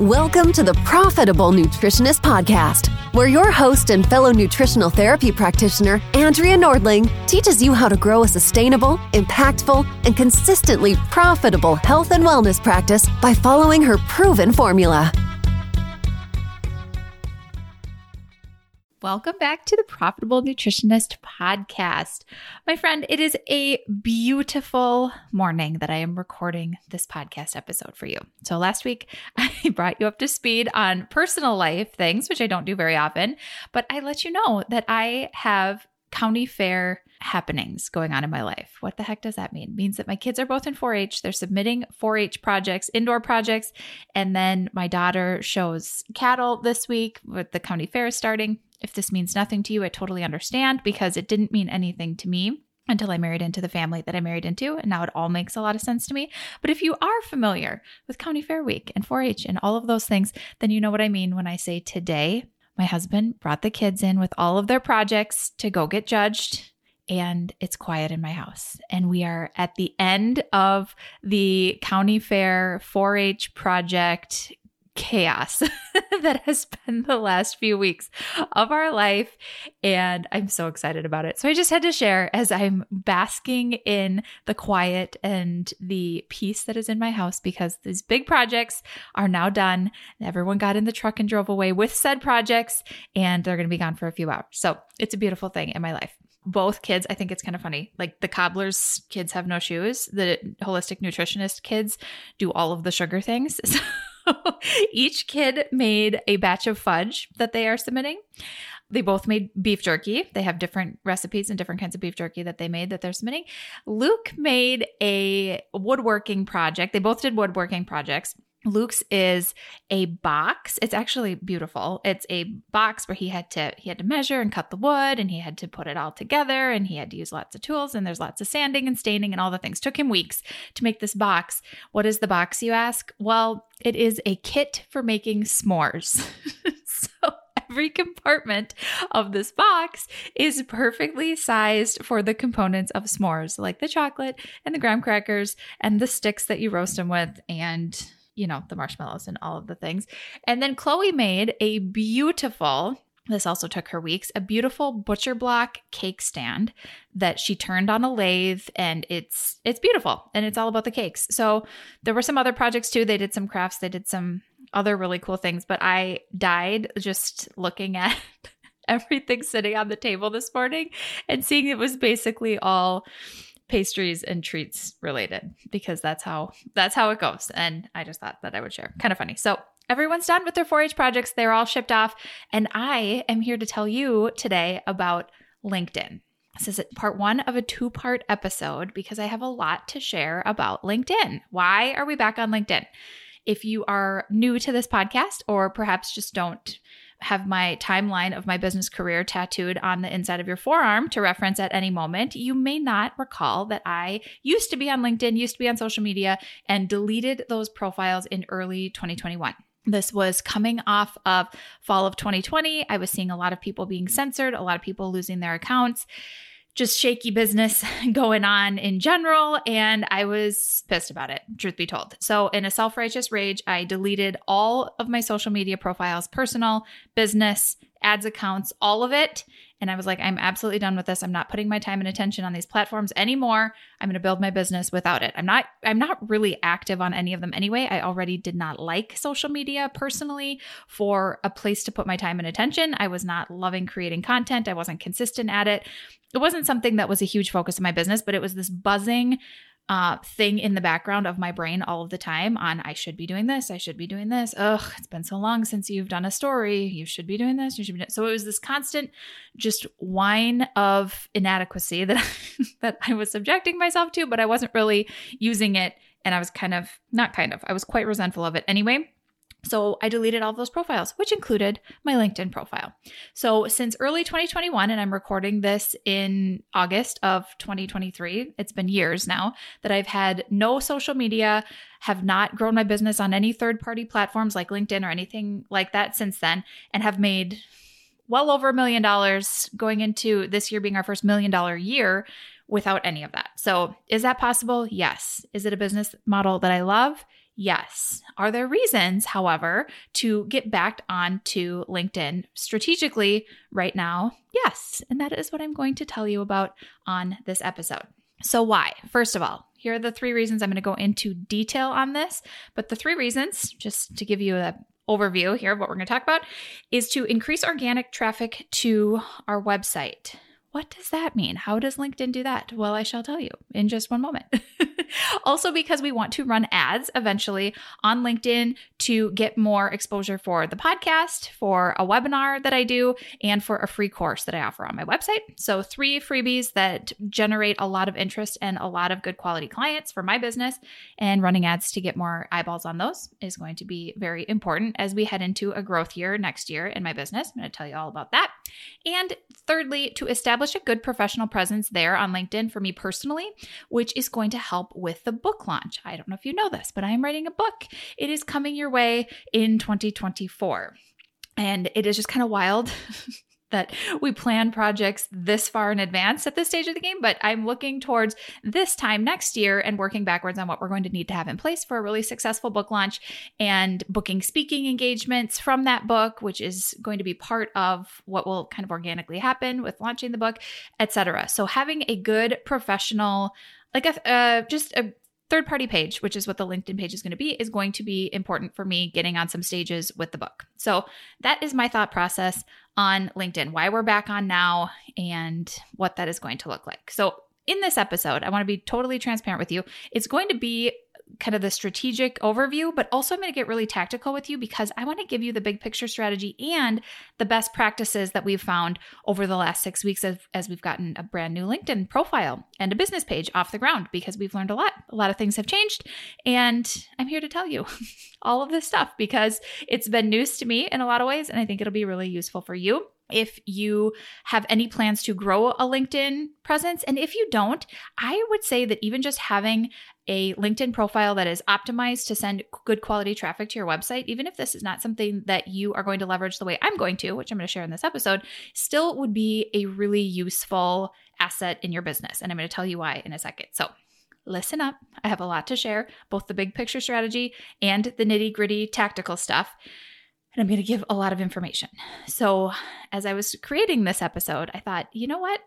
Welcome to the Profitable Nutritionist Podcast, where your host and fellow nutritional therapy practitioner, Andrea Nordling, teaches you how to grow a sustainable, impactful, and consistently profitable health and wellness practice by following her proven formula. Welcome back to the Profitable Nutritionist Podcast. My friend, it is a beautiful morning that I am recording this podcast episode for you. So, last week I brought you up to speed on personal life things, which I don't do very often, but I let you know that I have county fair happenings going on in my life. What the heck does that mean? It means that my kids are both in 4-H. They're submitting 4-H projects, indoor projects, and then my daughter shows cattle this week with the county fair starting. If this means nothing to you, I totally understand because it didn't mean anything to me until I married into the family that I married into. And now it all makes a lot of sense to me. But if you are familiar with County Fair Week and 4 H and all of those things, then you know what I mean when I say today, my husband brought the kids in with all of their projects to go get judged. And it's quiet in my house. And we are at the end of the county fair 4 H project chaos that has been the last few weeks of our life. And I'm so excited about it. So I just had to share as I'm basking in the quiet and the peace that is in my house because these big projects are now done. Everyone got in the truck and drove away with said projects, and they're going to be gone for a few hours. So it's a beautiful thing in my life both kids, I think it's kind of funny. Like the cobbler's kids have no shoes. The holistic nutritionist kids do all of the sugar things. So each kid made a batch of fudge that they are submitting. They both made beef jerky. They have different recipes and different kinds of beef jerky that they made that they're submitting. Luke made a woodworking project. They both did woodworking projects. Luke's is a box. It's actually beautiful. It's a box where he had to he had to measure and cut the wood and he had to put it all together and he had to use lots of tools and there's lots of sanding and staining and all the things. Took him weeks to make this box. What is the box you ask? Well, it is a kit for making s'mores. so every compartment of this box is perfectly sized for the components of s'mores, like the chocolate and the graham crackers and the sticks that you roast them with and you know, the marshmallows and all of the things. And then Chloe made a beautiful this also took her weeks. A beautiful butcher block cake stand that she turned on a lathe and it's it's beautiful and it's all about the cakes. So there were some other projects too. They did some crafts, they did some other really cool things, but I died just looking at everything sitting on the table this morning and seeing it was basically all pastries and treats related because that's how that's how it goes. And i just thought that i would share. Kind of funny. So everyone's done with their 4-h projects. They're all shipped off. And i am here to tell you today about linkedin. This is part one of a two part episode because i have a lot to share about linkedin. Why are we back on linkedin? If you are new to this podcast or perhaps just don't have my timeline of my business career tattooed on the inside of your forearm to reference at any moment, you may not recall that I used to be on LinkedIn, used to be on social media, and deleted those profiles in early 2021. This was coming off of fall of 2020. I was seeing a lot of people being censored, a lot of people losing their accounts just shaky business going on in general. And I was pissed about it, truth be told. So, in a self righteous rage, I deleted all of my social media profiles personal, business, ads accounts, all of it. And I was like, I'm absolutely done with this. I'm not putting my time and attention on these platforms anymore. I'm going to build my business without it. I'm not I'm not really active on any of them anyway. I already did not like social media personally for a place to put my time and attention. I was not loving creating content. I wasn't consistent at it. It wasn't something that was a huge focus of my business, but it was this buzzing uh, thing in the background of my brain all of the time on I should be doing this, I should be doing this. Ugh, it's been so long since you've done a story. You should be doing this. You should be doing so. It was this constant just whine of inadequacy that that I was subjecting myself to, but I wasn't really using it, and I was kind of not kind of. I was quite resentful of it anyway. So I deleted all those profiles, which included my LinkedIn profile. So since early 2021, and I'm recording this in August of 2023, it's been years now that I've had no social media, have not grown my business on any third party platforms like LinkedIn or anything like that since then, and have made well over a million dollars going into this year being our first million dollar year without any of that. So is that possible? Yes. Is it a business model that I love? Yes. Are there reasons, however, to get back onto LinkedIn strategically right now? Yes. And that is what I'm going to tell you about on this episode. So, why? First of all, here are the three reasons I'm going to go into detail on this. But the three reasons, just to give you a overview here of what we're going to talk about, is to increase organic traffic to our website. What does that mean? How does LinkedIn do that? Well, I shall tell you in just one moment. also, because we want to run ads eventually on LinkedIn to get more exposure for the podcast, for a webinar that I do, and for a free course that I offer on my website. So, three freebies that generate a lot of interest and a lot of good quality clients for my business. And running ads to get more eyeballs on those is going to be very important as we head into a growth year next year in my business. I'm going to tell you all about that. And thirdly, to establish establish a good professional presence there on LinkedIn for me personally, which is going to help with the book launch. I don't know if you know this, but I am writing a book. It is coming your way in 2024. And it is just kind of wild that we plan projects this far in advance at this stage of the game, but I'm looking towards this time next year and working backwards on what we're going to need to have in place for a really successful book launch and booking speaking engagements from that book, which is going to be part of what will kind of organically happen with launching the book, etc. So having a good professional like a uh, just a third party page, which is what the LinkedIn page is going to be, is going to be important for me getting on some stages with the book. So that is my thought process on LinkedIn, why we're back on now, and what that is going to look like. So in this episode, I want to be totally transparent with you. It's going to be kind of the strategic overview, but also I'm going to get really tactical with you because I want to give you the big picture strategy and the best practices that we've found over the last six weeks as, as we've gotten a brand new LinkedIn profile and a business page off the ground because we've learned a lot. A lot of things have changed. And I'm here to tell you all of this stuff because it's been news to me in a lot of ways. And I think it'll be really useful for you if you have any plans to grow a LinkedIn presence. And if you don't, I would say that even just having a LinkedIn profile that is optimized to send good quality traffic to your website, even if this is not something that you are going to leverage the way I'm going to, which I'm going to share in this episode, still would be a really useful asset in your business. And I'm going to tell you why in a second. So, listen up. I have a lot to share, both the big picture strategy and the nitty gritty tactical stuff. And I'm going to give a lot of information. So, as I was creating this episode, I thought, you know what?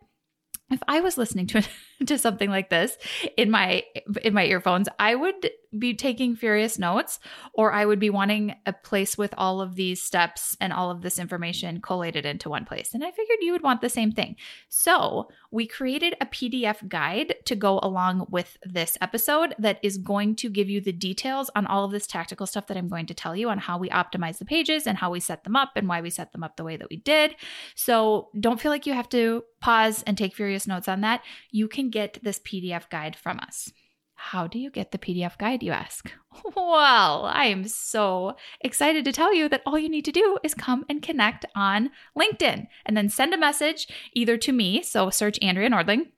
if I was listening to to something like this in my in my earphones, I would be taking furious notes or I would be wanting a place with all of these steps and all of this information collated into one place. And I figured you would want the same thing. So, we created a PDF guide to go along with this episode that is going to give you the details on all of this tactical stuff that I'm going to tell you on how we optimize the pages and how we set them up and why we set them up the way that we did. So, don't feel like you have to pause and take furious notes on that. You can get this PDF guide from us. How do you get the PDF guide, you ask? Well, I am so excited to tell you that all you need to do is come and connect on LinkedIn and then send a message either to me, so search Andrea Nordling,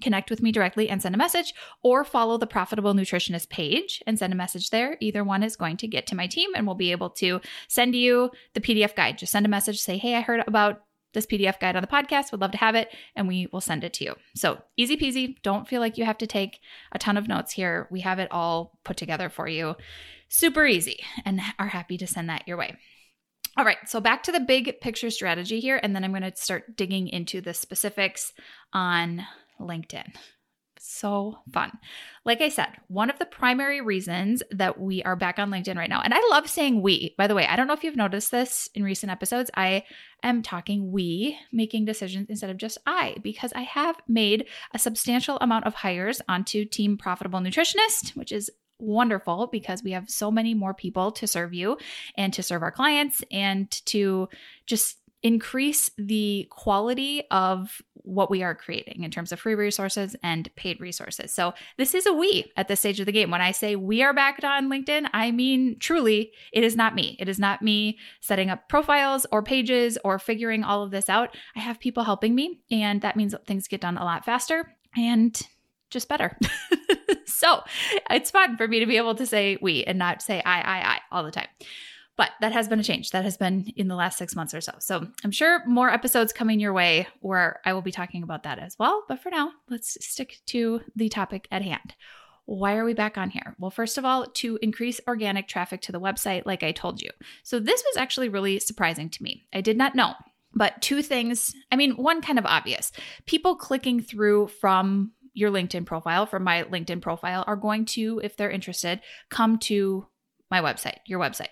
connect with me directly and send a message, or follow the Profitable Nutritionist page and send a message there. Either one is going to get to my team and we'll be able to send you the PDF guide. Just send a message, say, hey, I heard about this PDF guide on the podcast. Would love to have it, and we will send it to you. So easy peasy. Don't feel like you have to take a ton of notes here. We have it all put together for you. Super easy, and are happy to send that your way. All right, so back to the big picture strategy here, and then I'm going to start digging into the specifics on LinkedIn so fun. Like I said, one of the primary reasons that we are back on LinkedIn right now, and I love saying we, by the way, I don't know if you've noticed this in recent episodes. I am talking we, making decisions instead of just I, because I have made a substantial amount of hires onto Team Profitable Nutritionist, which is wonderful because we have so many more people to serve you and to serve our clients and to just increase the quality of what we are creating in terms of free resources and paid resources. So, this is a we at this stage of the game. When I say we are back on LinkedIn, I mean truly, it is not me. It is not me setting up profiles or pages or figuring all of this out. I have people helping me, and that means that things get done a lot faster and just better. so, it's fun for me to be able to say we and not say I, I, I all the time. But that has been a change. That has been in the last six months or so. So I'm sure more episodes coming your way where I will be talking about that as well. But for now, let's stick to the topic at hand. Why are we back on here? Well, first of all, to increase organic traffic to the website, like I told you. So, this was actually really surprising to me. I did not know. But two things, I mean, one kind of obvious. People clicking through from your LinkedIn profile, from my LinkedIn profile, are going to, if they're interested, come to my website, your website.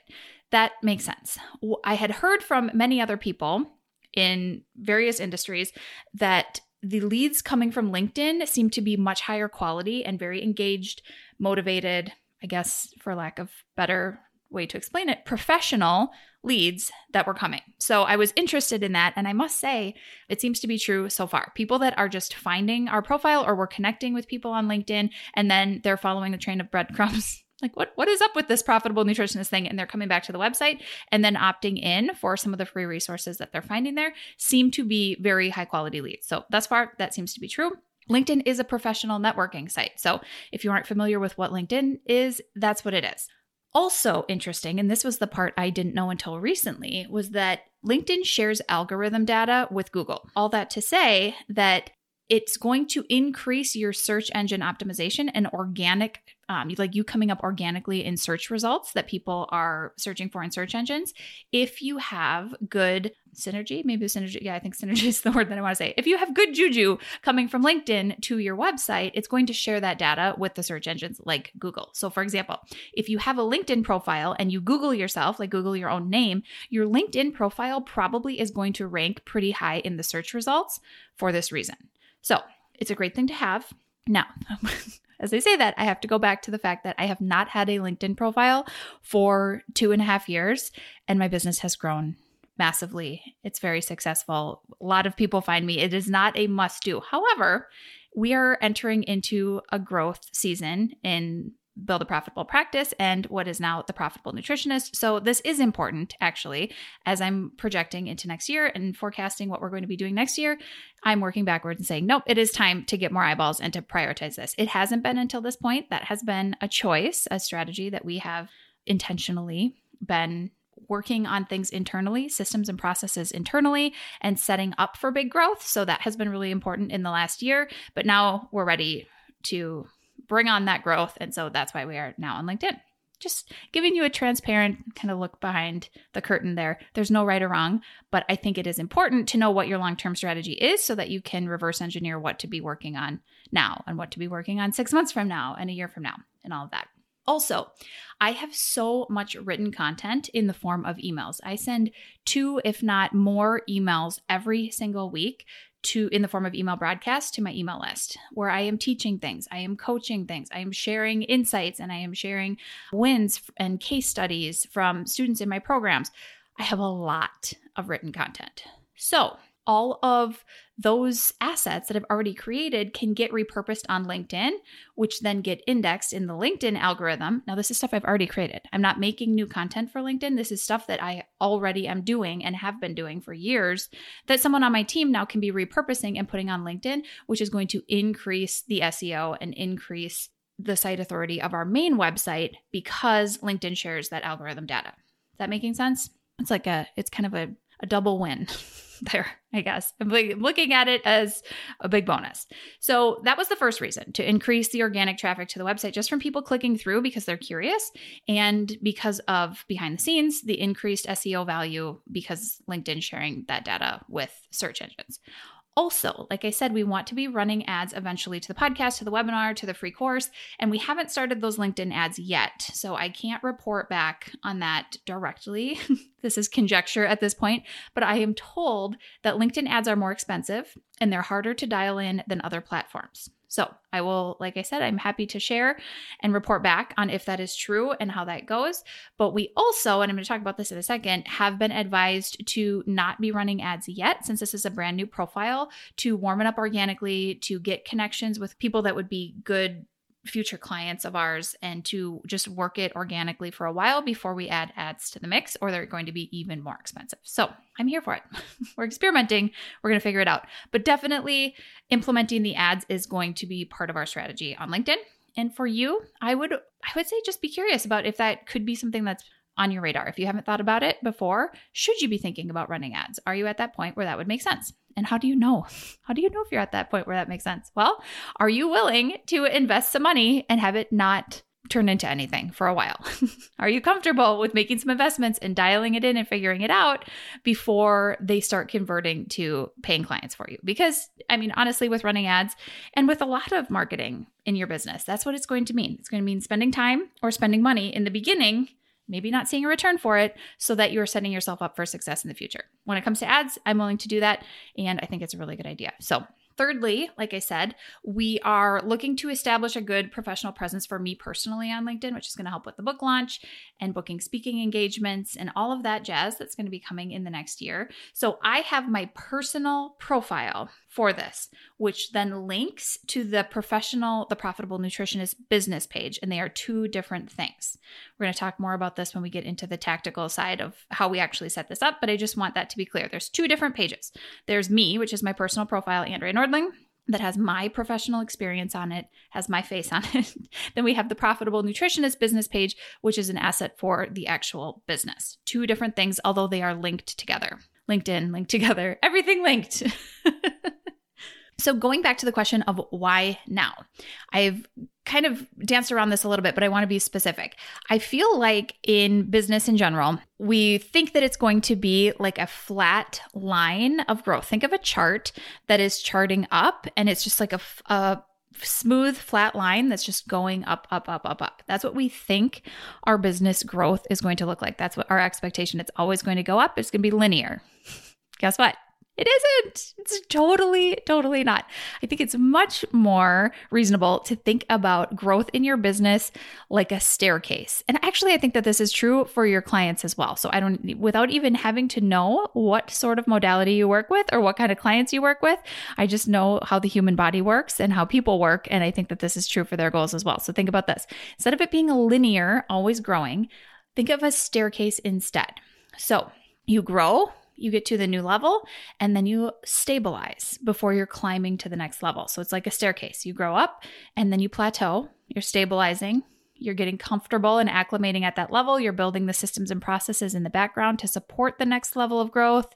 That makes sense. I had heard from many other people in various industries that the leads coming from LinkedIn seem to be much higher quality and very engaged, motivated, I guess, for lack of better way to explain it, professional leads that were coming. So I was interested in that. And I must say, it seems to be true so far. People that are just finding our profile or we're connecting with people on LinkedIn and then they're following the train of breadcrumbs like what what is up with this profitable nutritionist thing? And they're coming back to the website and then opting in for some of the free resources that they're finding there seem to be very high quality leads. So thus far that seems to be true. Linkedin is a professional networking site. So if you aren't familiar with what linkedin is that's what it is. Also interesting and this was the part i didn't know until recently was that linkedin shares algorithm data with google. All that to say that it's going to increase your search engine optimization and organic um, like you coming up organically in search results that people are searching for in search engines. If you have good synergy maybe synergy yeah i think synergy is the word that i want to say. If you have good juju coming from linkedin to your website it's going to share that data with the search engines like google. So for example if you have a linkedin profile and you google yourself like google your own name your linkedin profile probably is going to rank pretty high in the search results for this reason so it's a great thing to have. Now, as I say that, I have to go back to the fact that I have not had a LinkedIn profile for two and a half years, and my business has grown massively. It's very successful. A lot of people find me. It is not a must do. However, we are entering into a growth season in build a profitable practice and what is now the profitable nutritionist. So this is important actually as I'm projecting into next year and forecasting what we're going to be doing next year. I'm working backwards and saying, nope, it is time to get more eyeballs and to prioritize this. It hasn't been until this point. That has been a choice, a strategy that we have intentionally been working on things internally, systems and processes internally, and setting up for big growth. So that has been really important in the last year. But now we're ready to bring on that growth. And so that's why we are now on LinkedIn. Just giving you a transparent kind of look behind the curtain there. There's no right or wrong, but I think it is important to know what your long term strategy is so that you can reverse engineer what to be working on now and what to be working on six months from now and a year from now and all of that. Also, I have so much written content in the form of emails. I send two, if not more, emails every single week to in the form of email broadcasts to my email list where I am teaching things, I am coaching things, I am sharing insights and I am sharing wins and case studies from students in my programs. I have a lot of written content. So, all of those assets that I've already created can get repurposed on LinkedIn, which then get indexed in the LinkedIn algorithm. Now, this is stuff I've already created. I'm not making new content for LinkedIn. This is stuff that I already am doing and have been doing for years that someone on my team now can be repurposing and putting on LinkedIn, which is going to increase the SEO and increase the site authority of our main website because LinkedIn shares that algorithm data. Is that making sense? It's like a, it's kind of a, a double win. there, I guess. I'm looking at it as a big bonus. So that was the first reason to increase the organic traffic to the website just from people clicking through because they're curious and because of behind the scenes, the increased SEO value because LinkedIn sharing that data with search engines. Also, like I said, we want to be running ads eventually to the podcast, to the webinar, to the free course, and we haven't started those LinkedIn ads yet. So I can't report back on that directly. this is conjecture at this point, but I am told that LinkedIn ads are more expensive and they're harder to dial in than other platforms. So I will, like I said, I'm happy to share and report back on if that is true and how that goes. But we also, and I'm going to talk about this in a second, have been advised to not be running ads yet, since this is a brand new profile, to warm it up organically, to get connections with people that would be good future clients of ours and to just work it organically for a while before we add ads to the mix, or they're going to be even more expensive. So I'm here for it. We're experimenting. We're going to figure it out. But definitely implementing the ads is going to be part of our strategy on LinkedIn. And for you, I would I would say just be curious about if that could be something that's on your radar. If you haven't thought about it before, should you be thinking about running ads? Are you at that point where that would make sense? And how do you know? How do you know if you're at that point where that makes sense? Well, are you willing to invest some money and have it not turn into anything for a while? Are you comfortable with making some investments and dialing it in and figuring it out before they start converting to paying clients for you? Because, I mean, honestly, with running ads and with a lot of marketing in your business, that's what it's going to mean. It's going to mean spending time or spending money in the beginning. Maybe not seeing a return for it so that you're setting yourself up for success in the future. When it comes to ads, I'm willing to do that. And I think it's a really good idea. So, Thirdly, like I said, we are looking to establish a good professional presence for me personally on LinkedIn, which is going to help with the book launch and booking speaking engagements and all of that jazz that's going to be coming in the next year. So I have my personal profile for this, which then links to the professional, the profitable nutritionist business page. And they are two different things. We're going to talk more about this when we get into the tactical side of how we actually set this up, but I just want that to be clear. There's two different pages. There's me, which is my personal profile, Andrea Nordling that has my professional experience on it, has my face on it. then we have the profitable nutritionist business page, which is an asset for the actual business. Two different things, although they are linked together. LinkedIn, linked together, everything linked. So, going back to the question of why now, I've kind of danced around this a little bit, but I want to be specific. I feel like in business in general, we think that it's going to be like a flat line of growth. Think of a chart that is charting up and it's just like a, a smooth flat line that's just going up up up up up. That's what we think our business growth is going to look like. That's what our expectation. It's always going to go up. It's going to be linear. Guess what it isn't. It's totally, totally not. I think it's much more reasonable to think about growth in your business like a staircase. And actually, I think that this is true for your clients as well. So I don't, without even having to know what sort of modality you work with or what kind of clients you work with, I just know how the human body works and how people work. And I think that this is true for their goals as well. So think about this. Instead of it being linear, always growing, think of a staircase instead. So you grow you get to the new level and then you stabilize before you're climbing to the next level. So it's like a staircase. You grow up and then you plateau, you're stabilizing, you're getting comfortable and acclimating at that level. You're building the systems and processes in the background to support the next level of growth.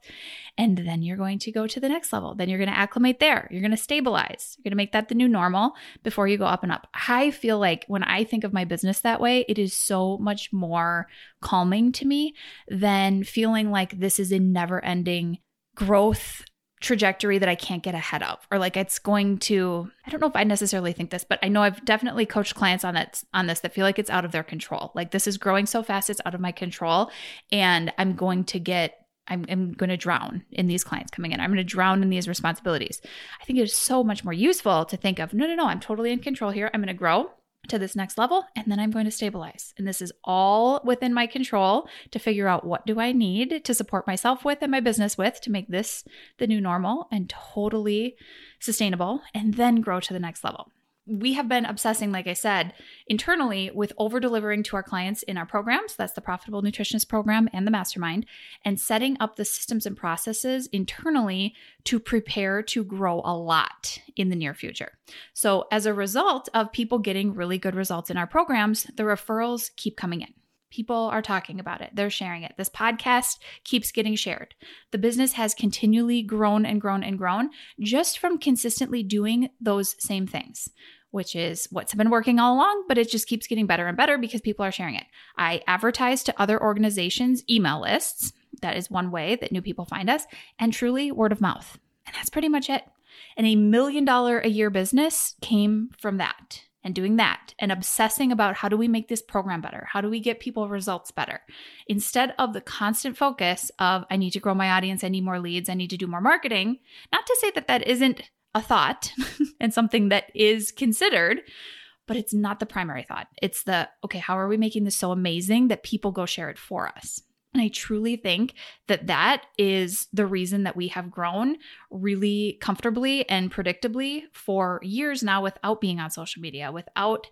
And then you're going to go to the next level. Then you're going to acclimate there. You're going to stabilize. You're going to make that the new normal before you go up and up. I feel like when I think of my business that way, it is so much more calming to me than feeling like this is a never ending growth trajectory that I can't get ahead of or like it's going to I don't know if I necessarily think this but I know I've definitely coached clients on that on this that feel like it's out of their control like this is growing so fast it's out of my control and I'm going to get I'm, I'm going to drown in these clients coming in. I'm going to drown in these responsibilities. I think it is so much more useful to think of no, no, no, I'm totally in control here. I'm going to grow to this next level and then I'm going to stabilize. And this is all within my control to figure out what do I need to support myself with and my business with to make this the new normal and totally sustainable and then grow to the next level we have been obsessing, like I said, internally with over delivering to our clients in our programs. That's the Profitable Nutritionist Program and the Mastermind, and setting up the systems and processes internally to prepare to grow a lot in the near future. So, as a result of people getting really good results in our programs, the referrals keep coming in. People are talking about it, they're sharing it. This podcast keeps getting shared. The business has continually grown and grown and grown just from consistently doing those same things which is what's been working all along, but it just keeps getting better and better because people are sharing it. I advertise to other organizations' email lists. That is one way that new people find us, and truly word of mouth. And that's pretty much it. And a million dollar a year business came from that and doing that and obsessing about how do we make this program better? How do we get people results better? Instead of the constant focus of, I need to grow my audience, I need more leads, I need to do more marketing. Not to say that that isn't a thought and something that is considered, but it's not the primary thought. It's the, okay, how are we making this so amazing that people go share it for us? And I truly think that that is the reason that we have grown really comfortably and predictably for years now without being on social media, without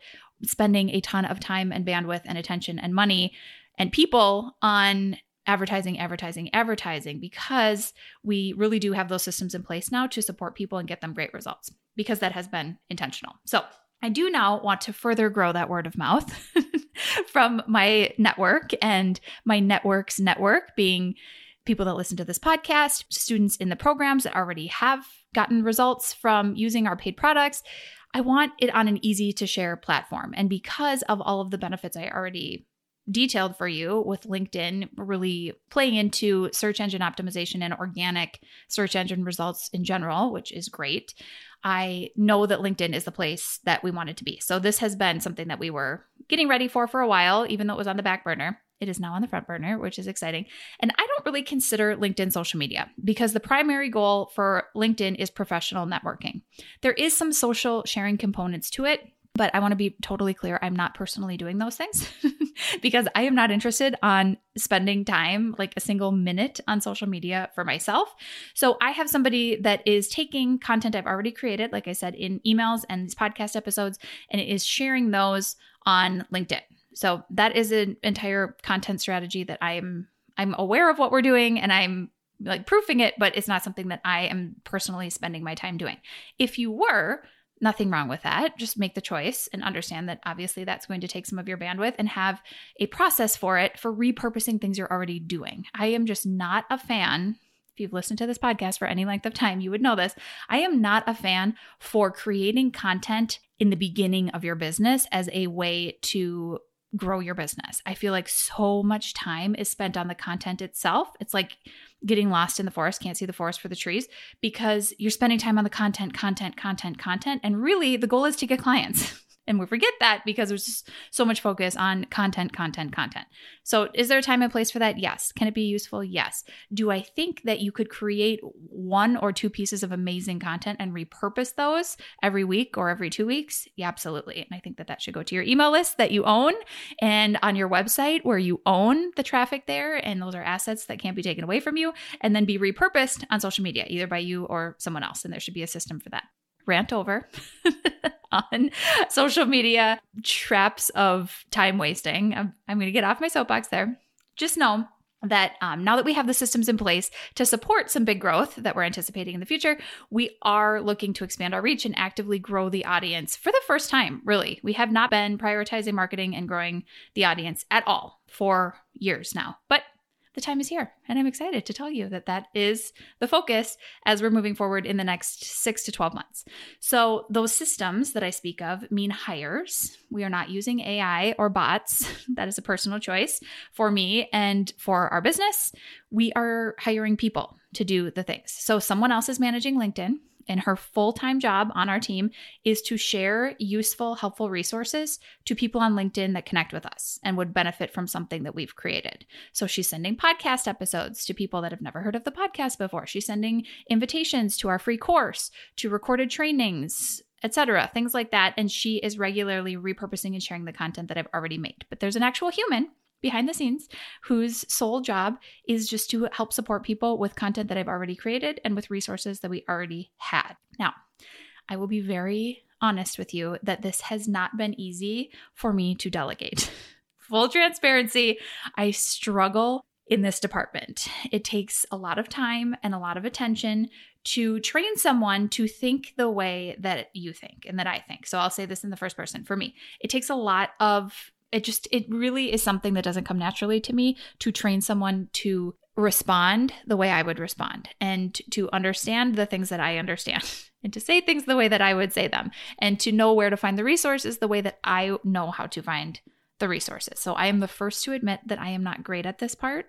spending a ton of time and bandwidth and attention and money and people on advertising, advertising, advertising, because we really do have those systems in place now to support people and get them great results because that has been intentional. So, I do now want to further grow that word of mouth from my network and my network's network being people that listen to this podcast, students in the programs that already have gotten results from using our paid products. I want it on an easy to share platform. And because of all of the benefits I already detailed for you with LinkedIn really playing into search engine optimization and organic search engine results in general, which is great. I know that LinkedIn is the place that we wanted to be. So this has been something that we were getting ready for for a while, even though it was on the back burner. It is now on the front burner, which is exciting. And I don't really consider LinkedIn social media because the primary goal for LinkedIn is professional networking. There is some social sharing components to it, but I want to be totally clear I'm not personally doing those things because I am not interested on spending time like a single minute on social media for myself. So I have somebody that is taking content I've already created like I said in emails and these podcast episodes and it is sharing those on LinkedIn. So that is an entire content strategy that I'm I'm aware of what we're doing and I'm like proofing it, but it's not something that I am personally spending my time doing. If you were, nothing wrong with that. Just make the choice and understand that obviously that's going to take some of your bandwidth and have a process for it for repurposing things you're already doing. I am just not a fan. If you've listened to this podcast for any length of time, you would know this. I am not a fan for creating content in the beginning of your business as a way to grow your business. I feel like so much time is spent on the content itself. It's like getting lost in the forest, can't see the forest for the trees because you're spending time on the content, content, content, content. And really, the goal is to get clients. And we forget that because there's just so much focus on content, content, content. So, is there a time and place for that? Yes. Can it be useful? Yes. Do I think that you could create one or two pieces of amazing content and repurpose those every week or every two weeks? Yeah, absolutely. And I think that that should go to your email list that you own and on your website where you own the traffic there. And those are assets that can't be taken away from you and then be repurposed on social media, either by you or someone else. And there should be a system for that rant over on social media traps of time wasting. I'm, I'm going to get off my soapbox there. Just know that um, now that we have the systems in place to support some big growth that we're anticipating in the future, we are looking to expand our reach and actively grow the audience for the first time, really. We have not been prioritizing marketing and growing the audience at all for years now. But the time is here. And I'm excited to tell you that that is the focus as we're moving forward in the next six to 12 months. So, those systems that I speak of mean hires. We are not using AI or bots. That is a personal choice for me and for our business. We are hiring people to do the things. So, someone else is managing LinkedIn and her full time job on our team is to share useful, helpful resources to people on LinkedIn that connect with us and would benefit from something that we've created. So she's sending podcast episodes to people that have never heard of the podcast before. She's sending invitations to our free course, to recorded trainings, etc. Things like that. And she is regularly repurposing and sharing the content that I've already made. But there's an actual human behind the scenes whose sole job is just to help support people with content that I've already created and with resources that we already had. Now, I will be very honest with you that this has not been easy for me to delegate. Full transparency, I struggle in this department. It takes a lot of time and a lot of attention to train someone to think the way that you think and that I think. So I'll say this in the first person for me. It takes a lot of it just it really is something that doesn't come naturally to me to train someone to respond the way I would respond and to understand the things that I understand and to say things the way that I would say them and to know where to find the resources the way that I know how to find the resources. So I am the first to admit that I am not great at this part,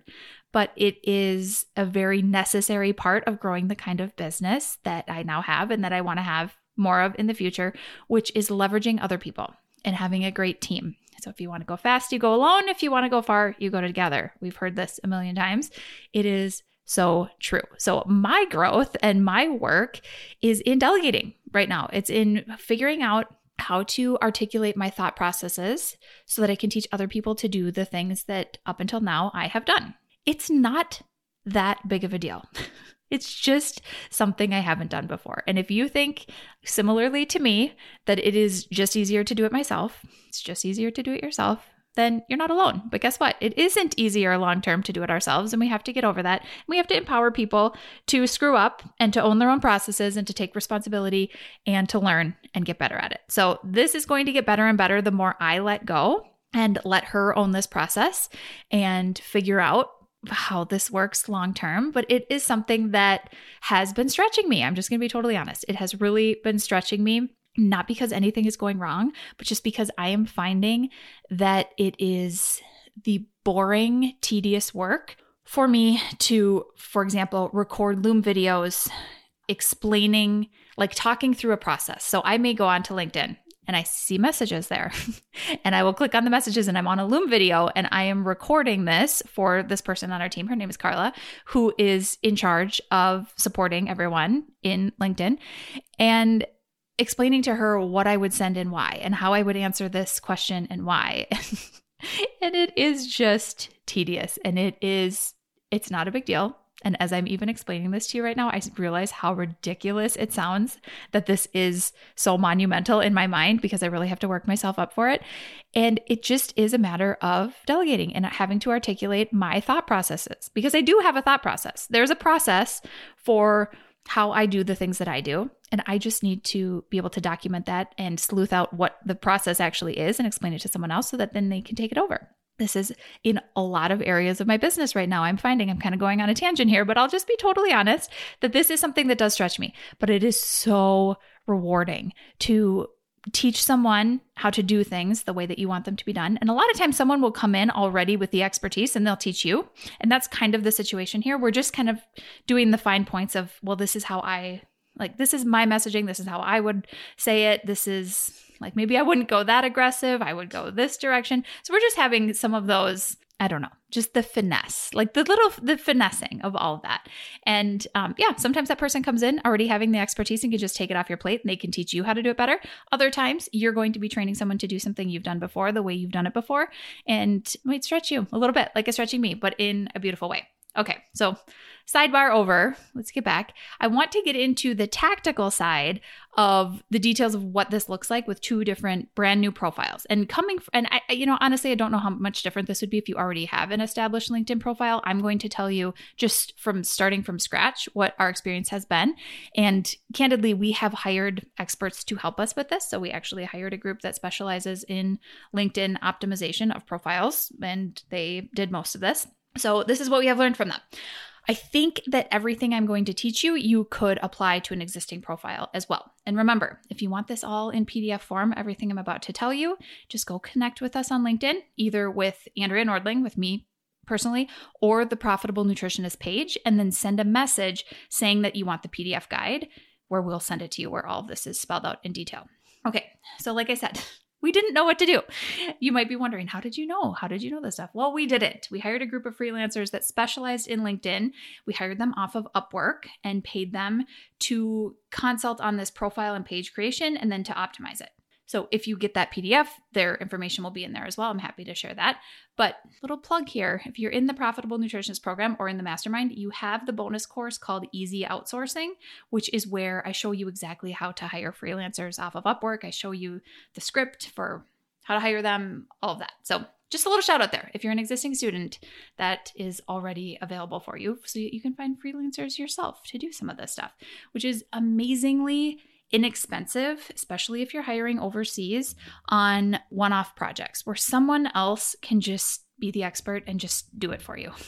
but it is a very necessary part of growing the kind of business that I now have and that I want to have more of in the future, which is leveraging other people and having a great team. So if you want to go fast, you go alone. If you want to go far, you go together. We've heard this a million times. It is so true. So my growth and my work is in delegating right now. It's in figuring out how to articulate my thought processes so that I can teach other people to do the things that up until now I have done. It's not that big of a deal. It's just something I haven't done before. And if you think similarly to me that it is just easier to do it myself, it's just easier to do it yourself, then you're not alone. But guess what? It isn't easier long term to do it ourselves. And we have to get over that. We have to empower people to screw up and to own their own processes and to take responsibility and to learn and get better at it. So this is going to get better and better the more I let go and let her own this process and figure out how this works long term, but it is something that has been stretching me. I'm just going to be totally honest. It has really been stretching me, not because anything is going wrong, but just because I am finding that it is the boring, tedious work for me to, for example, record Loom videos explaining, like talking through a process. So I may go on to LinkedIn and I see messages there. and I will click on the messages and I'm on a Loom video and I am recording this for this person on our team. Her name is Carla, who is in charge of supporting everyone in LinkedIn and explaining to her what I would send and why and how I would answer this question and why. and it is just tedious and it is it's not a big deal. And as I'm even explaining this to you right now, I realize how ridiculous it sounds that this is so monumental in my mind because I really have to work myself up for it. And it just is a matter of delegating and having to articulate my thought processes because I do have a thought process. There's a process for how I do the things that I do. And I just need to be able to document that and sleuth out what the process actually is and explain it to someone else so that then they can take it over. This is in a lot of areas of my business right now. I'm finding I'm kind of going on a tangent here, but I'll just be totally honest that this is something that does stretch me. But it is so rewarding to teach someone how to do things the way that you want them to be done. And a lot of times someone will come in already with the expertise and they'll teach you. And that's kind of the situation here. We're just kind of doing the fine points of, well, this is how I like this is my messaging, this is how I would say it. This is like maybe I wouldn't go that aggressive. I would go this direction. So we're just having some of those I don't know, just the finesse, like the little, the finessing of all of that. And um, yeah, sometimes that person comes in already having the expertise and can just take it off your plate and they can teach you how to do it better. Other times you're going to be training someone to do something you've done before, the way you've done it before, and might stretch you a little bit, like a stretching me, but in a beautiful way. Okay, so sidebar over. Let's get back. I want to get into the tactical side of the details of what this looks like with two different brand new profiles. And coming, and I, you know, honestly, I don't know how much different this would be if you already have an established LinkedIn profile. I'm going to tell you just from starting from scratch what our experience has been. And candidly, we have hired experts to help us with this. So we actually hired a group that specializes in LinkedIn optimization of profiles, and they did most of this. So, this is what we have learned from them. I think that everything I'm going to teach you, you could apply to an existing profile as well. And remember, if you want this all in PDF form, everything I'm about to tell you, just go connect with us on LinkedIn, either with Andrea Nordling, with me personally, or the Profitable Nutritionist page, and then send a message saying that you want the PDF guide, where we'll send it to you, where all of this is spelled out in detail. Okay, so like I said, we didn't know what to do. You might be wondering, how did you know? How did you know this stuff? Well, we didn't. We hired a group of freelancers that specialized in LinkedIn. We hired them off of Upwork and paid them to consult on this profile and page creation and then to optimize it. So if you get that PDF, their information will be in there as well. I'm happy to share that. But little plug here, if you're in the Profitable Nutritionist program or in the mastermind, you have the bonus course called Easy Outsourcing, which is where I show you exactly how to hire freelancers off of Upwork. I show you the script for how to hire them, all of that. So just a little shout out there. If you're an existing student, that is already available for you. So you can find freelancers yourself to do some of this stuff, which is amazingly inexpensive, especially if you're hiring overseas on one off projects where someone else can just be the expert and just do it for you.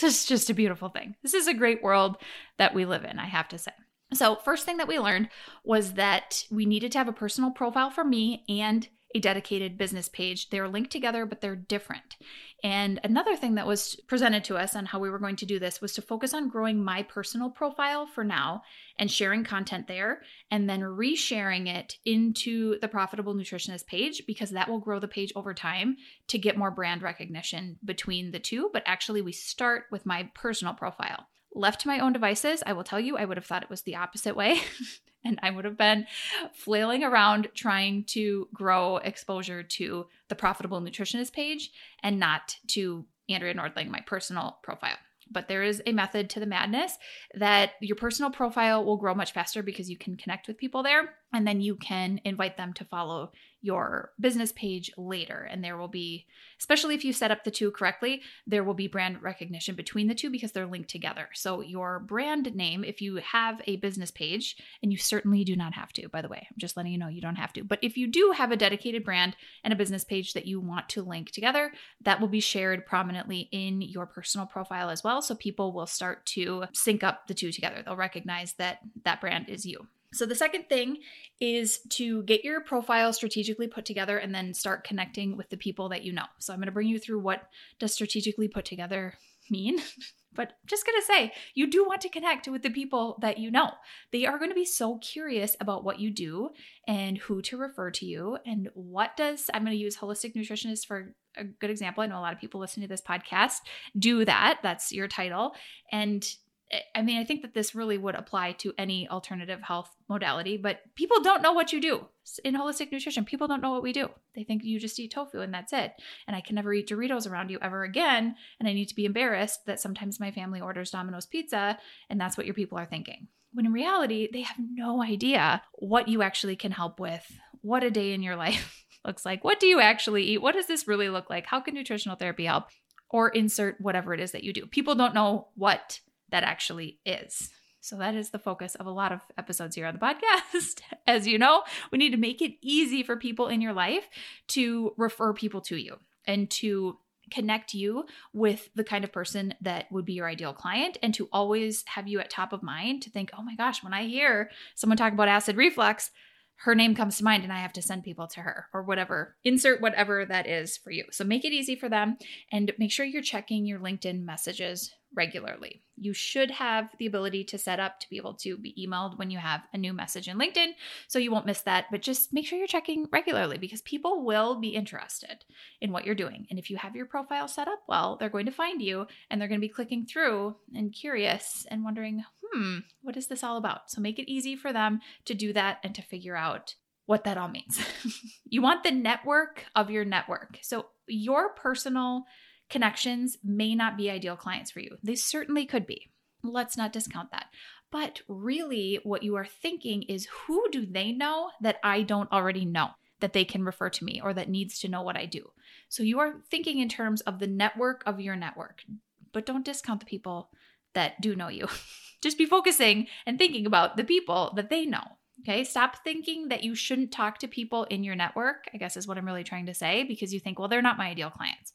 It's just a beautiful thing. This is a great world that we live in, I have to say. So, first thing that we learned was that we needed to have a personal profile for me and a dedicated business page. They're linked together, but they're different. And another thing that was presented to us on how we were going to do this was to focus on growing my personal profile for now and sharing content there, and then resharing it into the Profitable Nutritionist page because that will grow the page over time to get more brand recognition between the two. But actually, we start with my personal profile. Left to my own devices, I will tell you, I would have thought it was the opposite way. and I would have been flailing around trying to grow exposure to the Profitable Nutritionist page and not to Andrea Nordling, my personal profile. But there is a method to the madness that your personal profile will grow much faster because you can connect with people there and then you can invite them to follow your business page later. And there will be especially if you set up the two correctly there will be brand recognition between the two because they're linked together. So your brand name if you have a business page and you certainly do not have to by the way i'm just letting you know you don't have to but if you do have a dedicated brand and a business page that you want to link together that will be shared prominently in your personal profile as well. So people will start to sync up the two together. They'll recognize that that brand is you so, the second thing is to get your profile strategically put together and then start connecting with the people that you know. So, I'm going to bring you through what does strategically put together mean. but just going to say, you do want to connect with the people that you know. They are going to be so curious about what you do and who to refer to you and what does I'm going to use holistic nutritionist for a good example. I know a lot of people listening to this podcast do that. That's your title. And I mean, I think that this really would apply to any alternative health modality, but people don't know what you do in holistic nutrition. People don't know what we do. They think you just eat tofu and that's it. And I can never eat Doritos around you ever again. And I need to be embarrassed that sometimes my family orders Domino's pizza and that's what your people are thinking. When in reality, they have no idea what you actually can help with, what a day in your life looks like. What do you actually eat? What does this really look like? How can nutritional therapy help? Or insert whatever it is that you do. People don't know what that actually is. So that is the focus of a lot of episodes here on the podcast. As you know, we need to make it easy for people in your life to refer people to you and to connect you with the kind of person that would be your ideal client and to always have you at top of mind to think, oh my gosh, when I hear someone talk about acid reflux, her name comes to mind and I have to send people to her or whatever. Insert whatever that is for you. So make it easy for them and make sure you're checking your LinkedIn messages regularly. You should have the ability to set up to be able to be emailed when you have a new message in LinkedIn, so you won't miss that. But just make sure you're checking regularly because people will be interested in what you're doing. And if you have your profile set up well, they're going to find you and they're going to be clicking through and curious and wondering, hmm, what is this all about? So make it easy for them to do that and to figure out what that all means. you want the network of your network. So your personal connections may not be ideal clients for you. They certainly could be. Let's not discount that. But really, what you are thinking is who do they know that I don't already know that they can refer to me or that needs to know what I do? So you are thinking in terms of the network of your network, but don't discount the people that do know you. Just be focusing and thinking about the people that they know. Okay, stop thinking that you shouldn't talk to people in your network, I guess is what I'm really trying to say, because you think, well, they're not my ideal clients.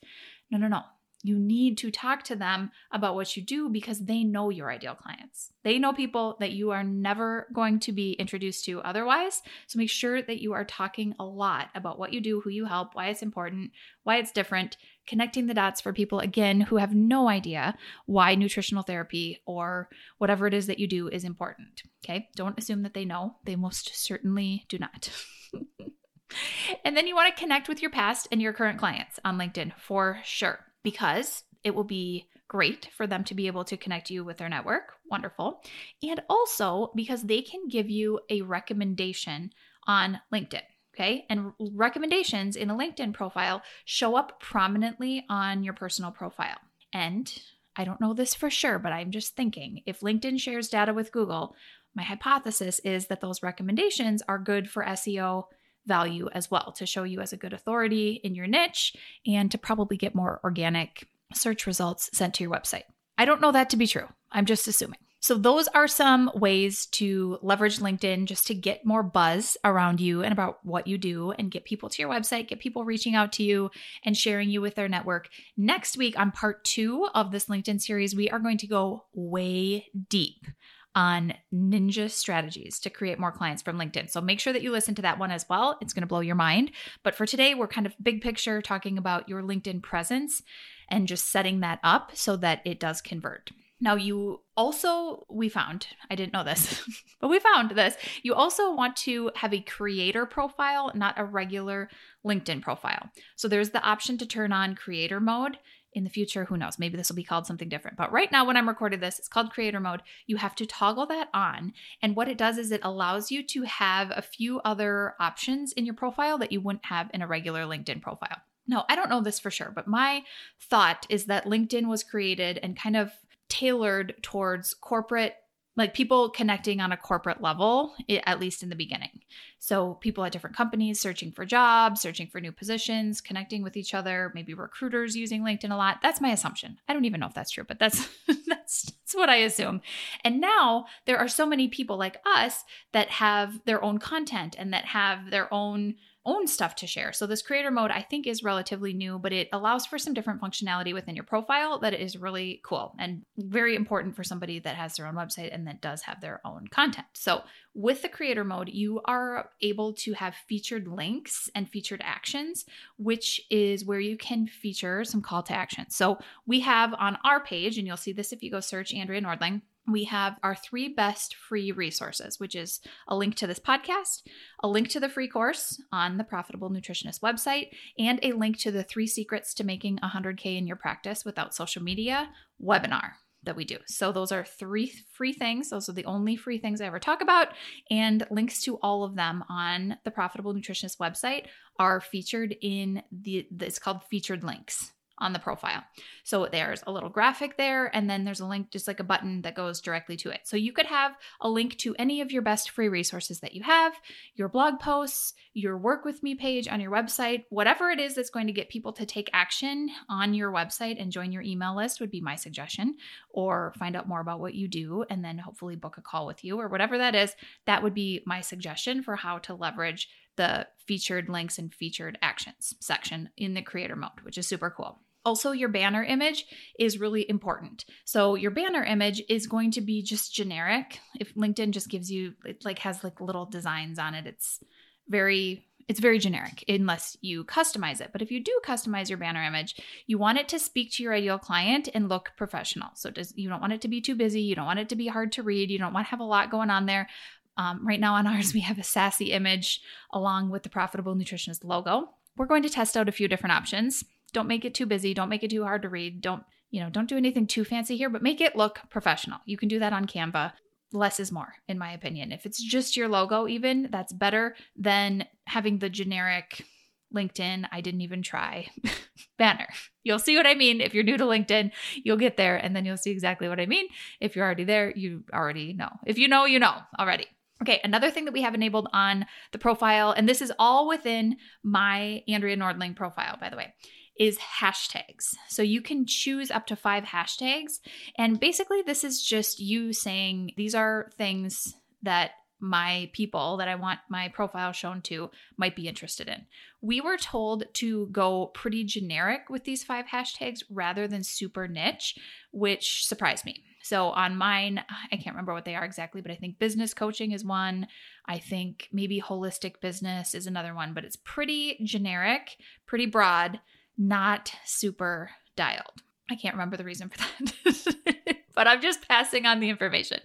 No, no, no. You need to talk to them about what you do because they know your ideal clients. They know people that you are never going to be introduced to otherwise. So make sure that you are talking a lot about what you do, who you help, why it's important, why it's different, connecting the dots for people, again, who have no idea why nutritional therapy or whatever it is that you do is important. Okay. Don't assume that they know, they most certainly do not. and then you want to connect with your past and your current clients on LinkedIn for sure, because it will be great for them to be able to connect you with their network. Wonderful. And also because they can give you a recommendation on LinkedIn. Okay. And recommendations in a LinkedIn profile show up prominently on your personal profile. And I don't know this for sure, but I'm just thinking if LinkedIn shares data with Google, my hypothesis is that those recommendations are good for SEO value as well to show you as a good authority in your niche and to probably get more organic search results sent to your website. I don't know that to be true. I'm just assuming. So, those are some ways to leverage LinkedIn just to get more buzz around you and about what you do and get people to your website, get people reaching out to you and sharing you with their network. Next week, on part two of this LinkedIn series, we are going to go way deep on ninja strategies to create more clients from LinkedIn. So make sure that you listen to that one as well. It's going to blow your mind. But for today, we're kind of big picture talking about your LinkedIn presence and just setting that up so that it does convert. Now, you also, we found, I didn't know this, but we found this. You also want to have a creator profile, not a regular LinkedIn profile. So there's the option to turn on creator mode in the future, who knows? Maybe this will be called something different. But right now, when I'm recording this, it's called creator mode. You have to toggle that on. And what it does is it allows you to have a few other options in your profile that you wouldn't have in a regular LinkedIn profile. Now, I don't know this for sure, but my thought is that LinkedIn was created and kind of tailored towards corporate like people connecting on a corporate level, at least in the beginning. So, people at different companies searching for jobs, searching for new positions, connecting with each other, maybe recruiters using LinkedIn a lot. That's my assumption. I don't even know if that's true, but that's that's, that's what I assume. And now there are so many people like us that have their own content and that have their own own stuff to share. So this creator mode I think is relatively new, but it allows for some different functionality within your profile that is really cool and very important for somebody that has their own website and that does have their own content. So with the creator mode, you are able to have featured links and featured actions, which is where you can feature some call to action. So we have on our page, and you'll see this if you go search Andrea Nordling we have our three best free resources, which is a link to this podcast, a link to the free course on the Profitable Nutritionist website, and a link to the three secrets to making 100K in your practice without social media webinar that we do. So, those are three free things. Those are the only free things I ever talk about. And links to all of them on the Profitable Nutritionist website are featured in the, it's called featured links on the profile. So there's a little graphic there, and then there's a link, just like a button that goes directly to it. So you could have a link to any of your best free resources that you have, your blog posts, your work with me page on your website, whatever it is that's going to get people to take action on your website and join your email list would be my suggestion, or find out more about what you do and then hopefully book a call with you or whatever that is. That would be my suggestion for how to leverage the featured links and featured actions section in the creator mode, which is super cool. Also, your banner image is really important. So, your banner image is going to be just generic. If LinkedIn just gives you, it like has like little designs on it, it's very it's very generic unless you customize it. But if you do customize your banner image, you want it to speak to your ideal client and look professional. So does you don't want it to be too busy, you don't want it to be hard to read, you don't want to have a lot going on there, um, right now on ours, we have a sassy image along with the Profitable Nutritionist logo. We're going to test out a few different options. Don't make it too busy. Don't make it too hard to read. Don't, you know, don't do anything too fancy here, but make it look professional. You can do that on Canva. Less is more, in my opinion. If it's just your logo, even that's better than having the generic LinkedIn, I didn't even try banner. You'll see what I mean. If you're new to LinkedIn, you'll get there and then you'll see exactly what I mean. If you're already there, you already know. If you know, you know already. Okay, another thing that we have enabled on the profile, and this is all within my Andrea Nordling profile, by the way, is hashtags. So you can choose up to five hashtags. And basically, this is just you saying these are things that my people that I want my profile shown to might be interested in. We were told to go pretty generic with these five hashtags rather than super niche, which surprised me. So on mine, I can't remember what they are exactly, but I think business coaching is one. I think maybe holistic business is another one, but it's pretty generic, pretty broad, not super dialed. I can't remember the reason for that. but I'm just passing on the information.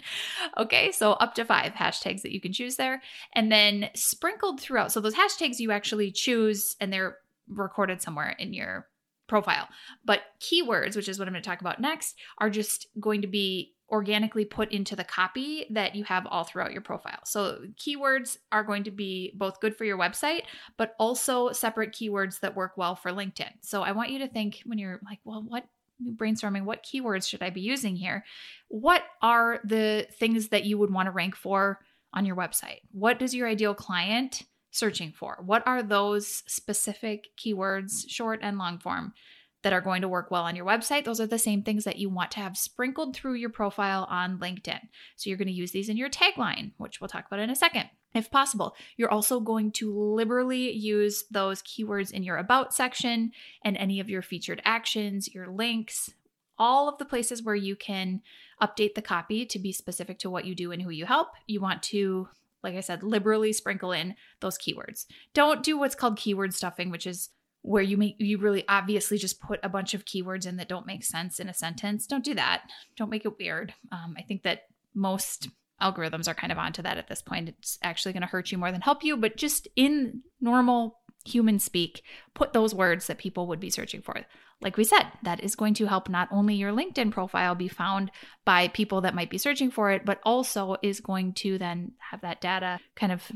Okay, so up to five hashtags that you can choose there. And then sprinkled throughout. So those hashtags you actually choose and they're recorded somewhere in your profile. But keywords, which is what I'm going to talk about next, are just going to be organically put into the copy that you have all throughout your profile. So, keywords are going to be both good for your website, but also separate keywords that work well for LinkedIn. So, I want you to think when you're like, well, what brainstorming what keywords should I be using here? What are the things that you would want to rank for on your website? What does your ideal client searching for? What are those specific keywords, short and long form, that are going to work well on your website? Those are the same things that you want to have sprinkled through your profile on LinkedIn. So you're going to use these in your tagline, which we'll talk about in a second. If possible, you're also going to liberally use those keywords in your About section and any of your featured actions, your links, all of the places where you can update the copy to be specific to what you do and who you help. You want to, like I said, liberally sprinkle in those keywords. Don't do what's called keyword stuffing, which is where you make you really obviously just put a bunch of keywords in that don't make sense in a sentence. Don't do that. Don't make it weird. Um, I think that most algorithms are kind of onto that at this point. It's actually going to hurt you more than help you, but just in normal human speak, put those words that people would be searching for. Like we said, that is going to help not only your LinkedIn profile be found by people that might be searching for it, but also is going to then have that data kind of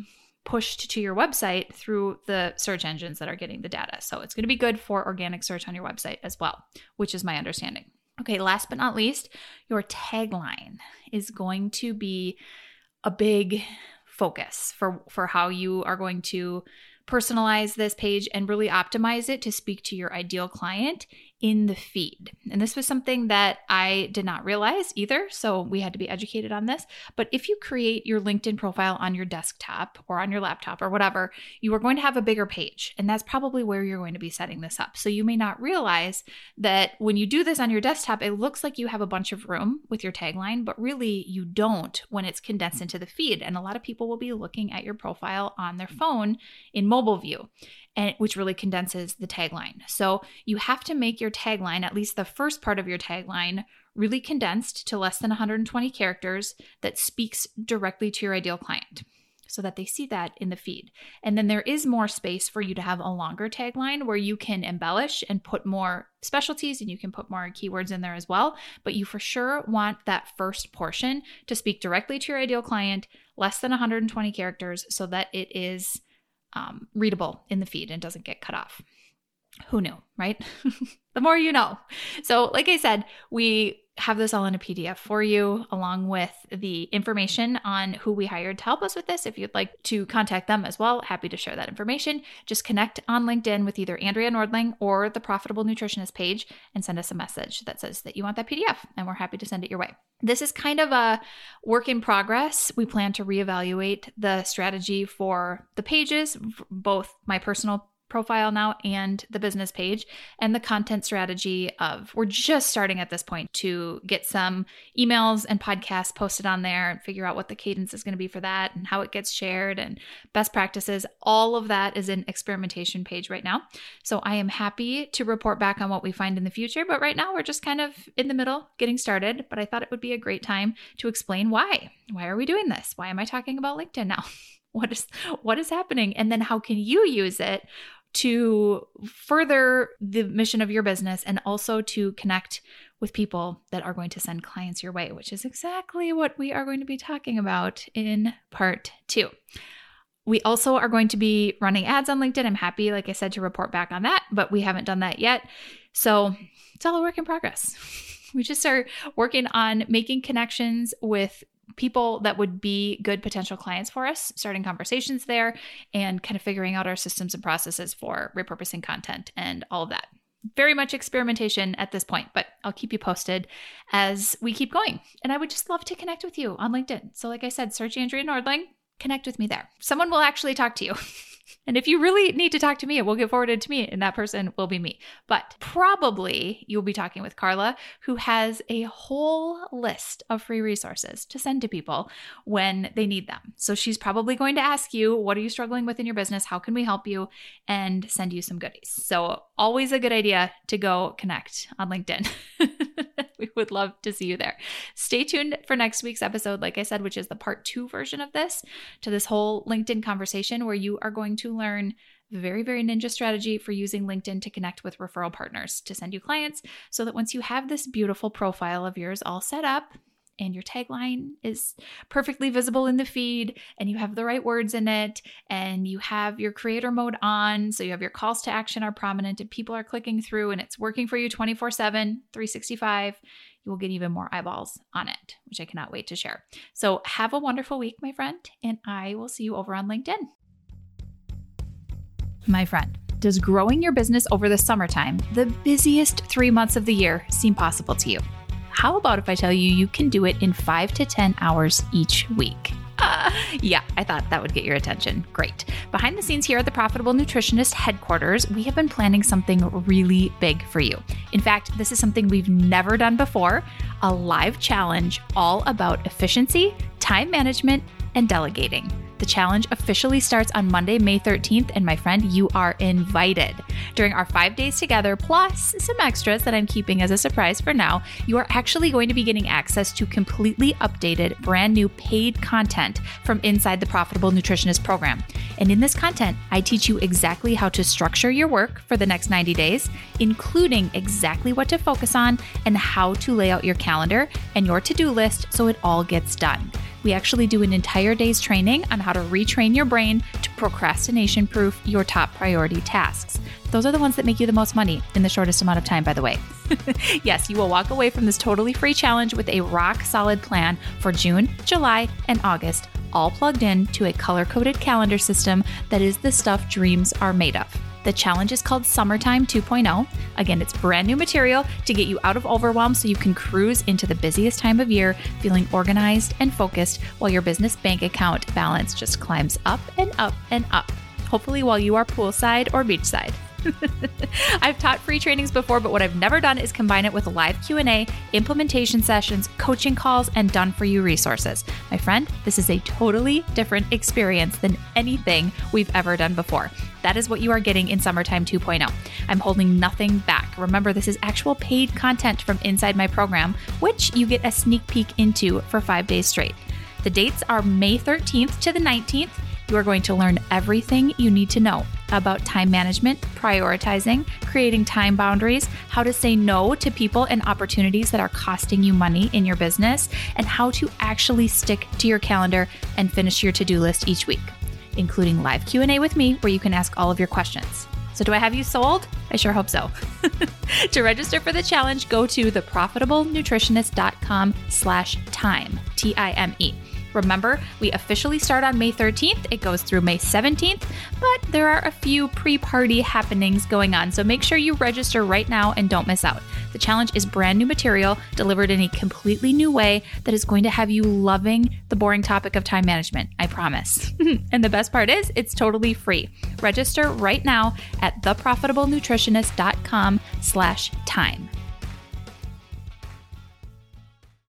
pushed to your website through the search engines that are getting the data. So it's going to be good for organic search on your website as well, which is my understanding. Okay, last but not least, your tagline is going to be a big focus for for how you are going to personalize this page and really optimize it to speak to your ideal client in the feed. And this was something that I did not realize either. So we had to be educated on this. But if you create your LinkedIn profile on your desktop or on your laptop or whatever, you are going to have a bigger page. And that's probably where you're going to be setting this up. So you may not realize that when you do this on your desktop, it looks like you have a bunch of room with your tagline, but really you don't when it's condensed into the feed. And a lot of people will be looking at your profile on their phone in mobile view and which really condenses the tagline. So you have to make your tagline, at least the first part of your tagline, really condensed to less than 120 characters that speaks directly to your ideal client so that they see that in the feed. And then there is more space for you to have a longer tagline where you can embellish and put more specialties and you can put more keywords in there as well. But you for sure want that first portion to speak directly to your ideal client, less than 120 characters, so that it is um, readable in the feed and doesn't get cut off. Who knew, right? the more you know. So, like I said, we have this all in a PDF for you, along with the information on who we hired to help us with this. If you'd like to contact them as well, happy to share that information. Just connect on LinkedIn with either Andrea Nordling or the Profitable Nutritionist page and send us a message that says that you want that PDF, and we're happy to send it your way. This is kind of a work in progress. We plan to reevaluate the strategy for the pages, both my personal profile now and the business page and the content strategy of we're just starting at this point to get some emails and podcasts posted on there and figure out what the cadence is going to be for that and how it gets shared and best practices. All of that is in experimentation page right now. So i am happy to report back on what we find in the future but right now we're just kind of in the middle getting started but i thought it would be a great time to explain why. Why are we doing this? Why am i talking about linkedin now? What is what is happening? And then how can you use it to further the mission of your business and also to connect with people that are going to send clients your way, which is exactly what we are going to be talking about in part two. We also are going to be running ads on LinkedIn. I'm happy, like I said, to report back on that, but we haven't done that yet. So it's all a work in progress. We just are working on making connections with people that would be good potential clients for us, starting conversations there and kind of figuring out our systems and processes for repurposing content and all of that. Very much experimentation at this point, but I'll keep you posted as we keep going. And I would just love to connect with you on LinkedIn. So, like I said, search Andrea Nordling, connect with me there. Someone will actually talk to you. And if you really need to talk to me, it will get forwarded to me, and that person will be me. But probably you'll be talking with Carla, who has a whole list of free resources to send to people when they need them. So she's probably going to ask you, What are you struggling with in your business? How can we help you? And send you some goodies. So, always a good idea to go connect on LinkedIn. we would love to see you there. Stay tuned for next week's episode, like I said, which is the part two version of this, to this whole LinkedIn conversation where you are going to learn very, very ninja strategy for using LinkedIn to connect with referral partners to send you clients so that once you have this beautiful profile of yours all set up, and your tagline is perfectly visible in the feed and you have the right words in it and you have your creator mode on so you have your calls to action are prominent and people are clicking through and it's working for you 24/7 365 you will get even more eyeballs on it which I cannot wait to share. So have a wonderful week my friend and I will see you over on LinkedIn. My friend, does growing your business over the summertime, the busiest 3 months of the year, seem possible to you? How about if I tell you you can do it in five to 10 hours each week? Uh, yeah, I thought that would get your attention. Great. Behind the scenes here at the Profitable Nutritionist headquarters, we have been planning something really big for you. In fact, this is something we've never done before a live challenge all about efficiency, time management, and delegating. The challenge officially starts on Monday, May 13th, and my friend, you are invited. During our five days together, plus some extras that I'm keeping as a surprise for now, you are actually going to be getting access to completely updated, brand new paid content from inside the Profitable Nutritionist program. And in this content, I teach you exactly how to structure your work for the next 90 days, including exactly what to focus on and how to lay out your calendar and your to do list so it all gets done. We actually do an entire day's training on how to retrain your brain to procrastination proof your top priority tasks. Those are the ones that make you the most money in the shortest amount of time, by the way. yes, you will walk away from this totally free challenge with a rock solid plan for June, July, and August, all plugged in to a color coded calendar system that is the stuff dreams are made of. The challenge is called Summertime 2.0. Again, it's brand new material to get you out of overwhelm so you can cruise into the busiest time of year feeling organized and focused while your business bank account balance just climbs up and up and up. Hopefully, while you are poolside or beachside. I've taught free trainings before, but what I've never done is combine it with live Q&A, implementation sessions, coaching calls, and done for you resources. My friend, this is a totally different experience than anything we've ever done before. That is what you are getting in Summertime 2.0. I'm holding nothing back. Remember, this is actual paid content from inside my program, which you get a sneak peek into for 5 days straight. The dates are May 13th to the 19th you are going to learn everything you need to know about time management, prioritizing, creating time boundaries, how to say no to people and opportunities that are costing you money in your business, and how to actually stick to your calendar and finish your to-do list each week, including live Q&A with me where you can ask all of your questions. So do I have you sold? I sure hope so. to register for the challenge, go to theprofitablenutritionist.com slash time, T-I-M-E. Remember, we officially start on May 13th. It goes through May 17th, but there are a few pre party happenings going on, so make sure you register right now and don't miss out. The challenge is brand new material delivered in a completely new way that is going to have you loving the boring topic of time management, I promise. and the best part is, it's totally free. Register right now at theprofitablenutritionist.com slash time.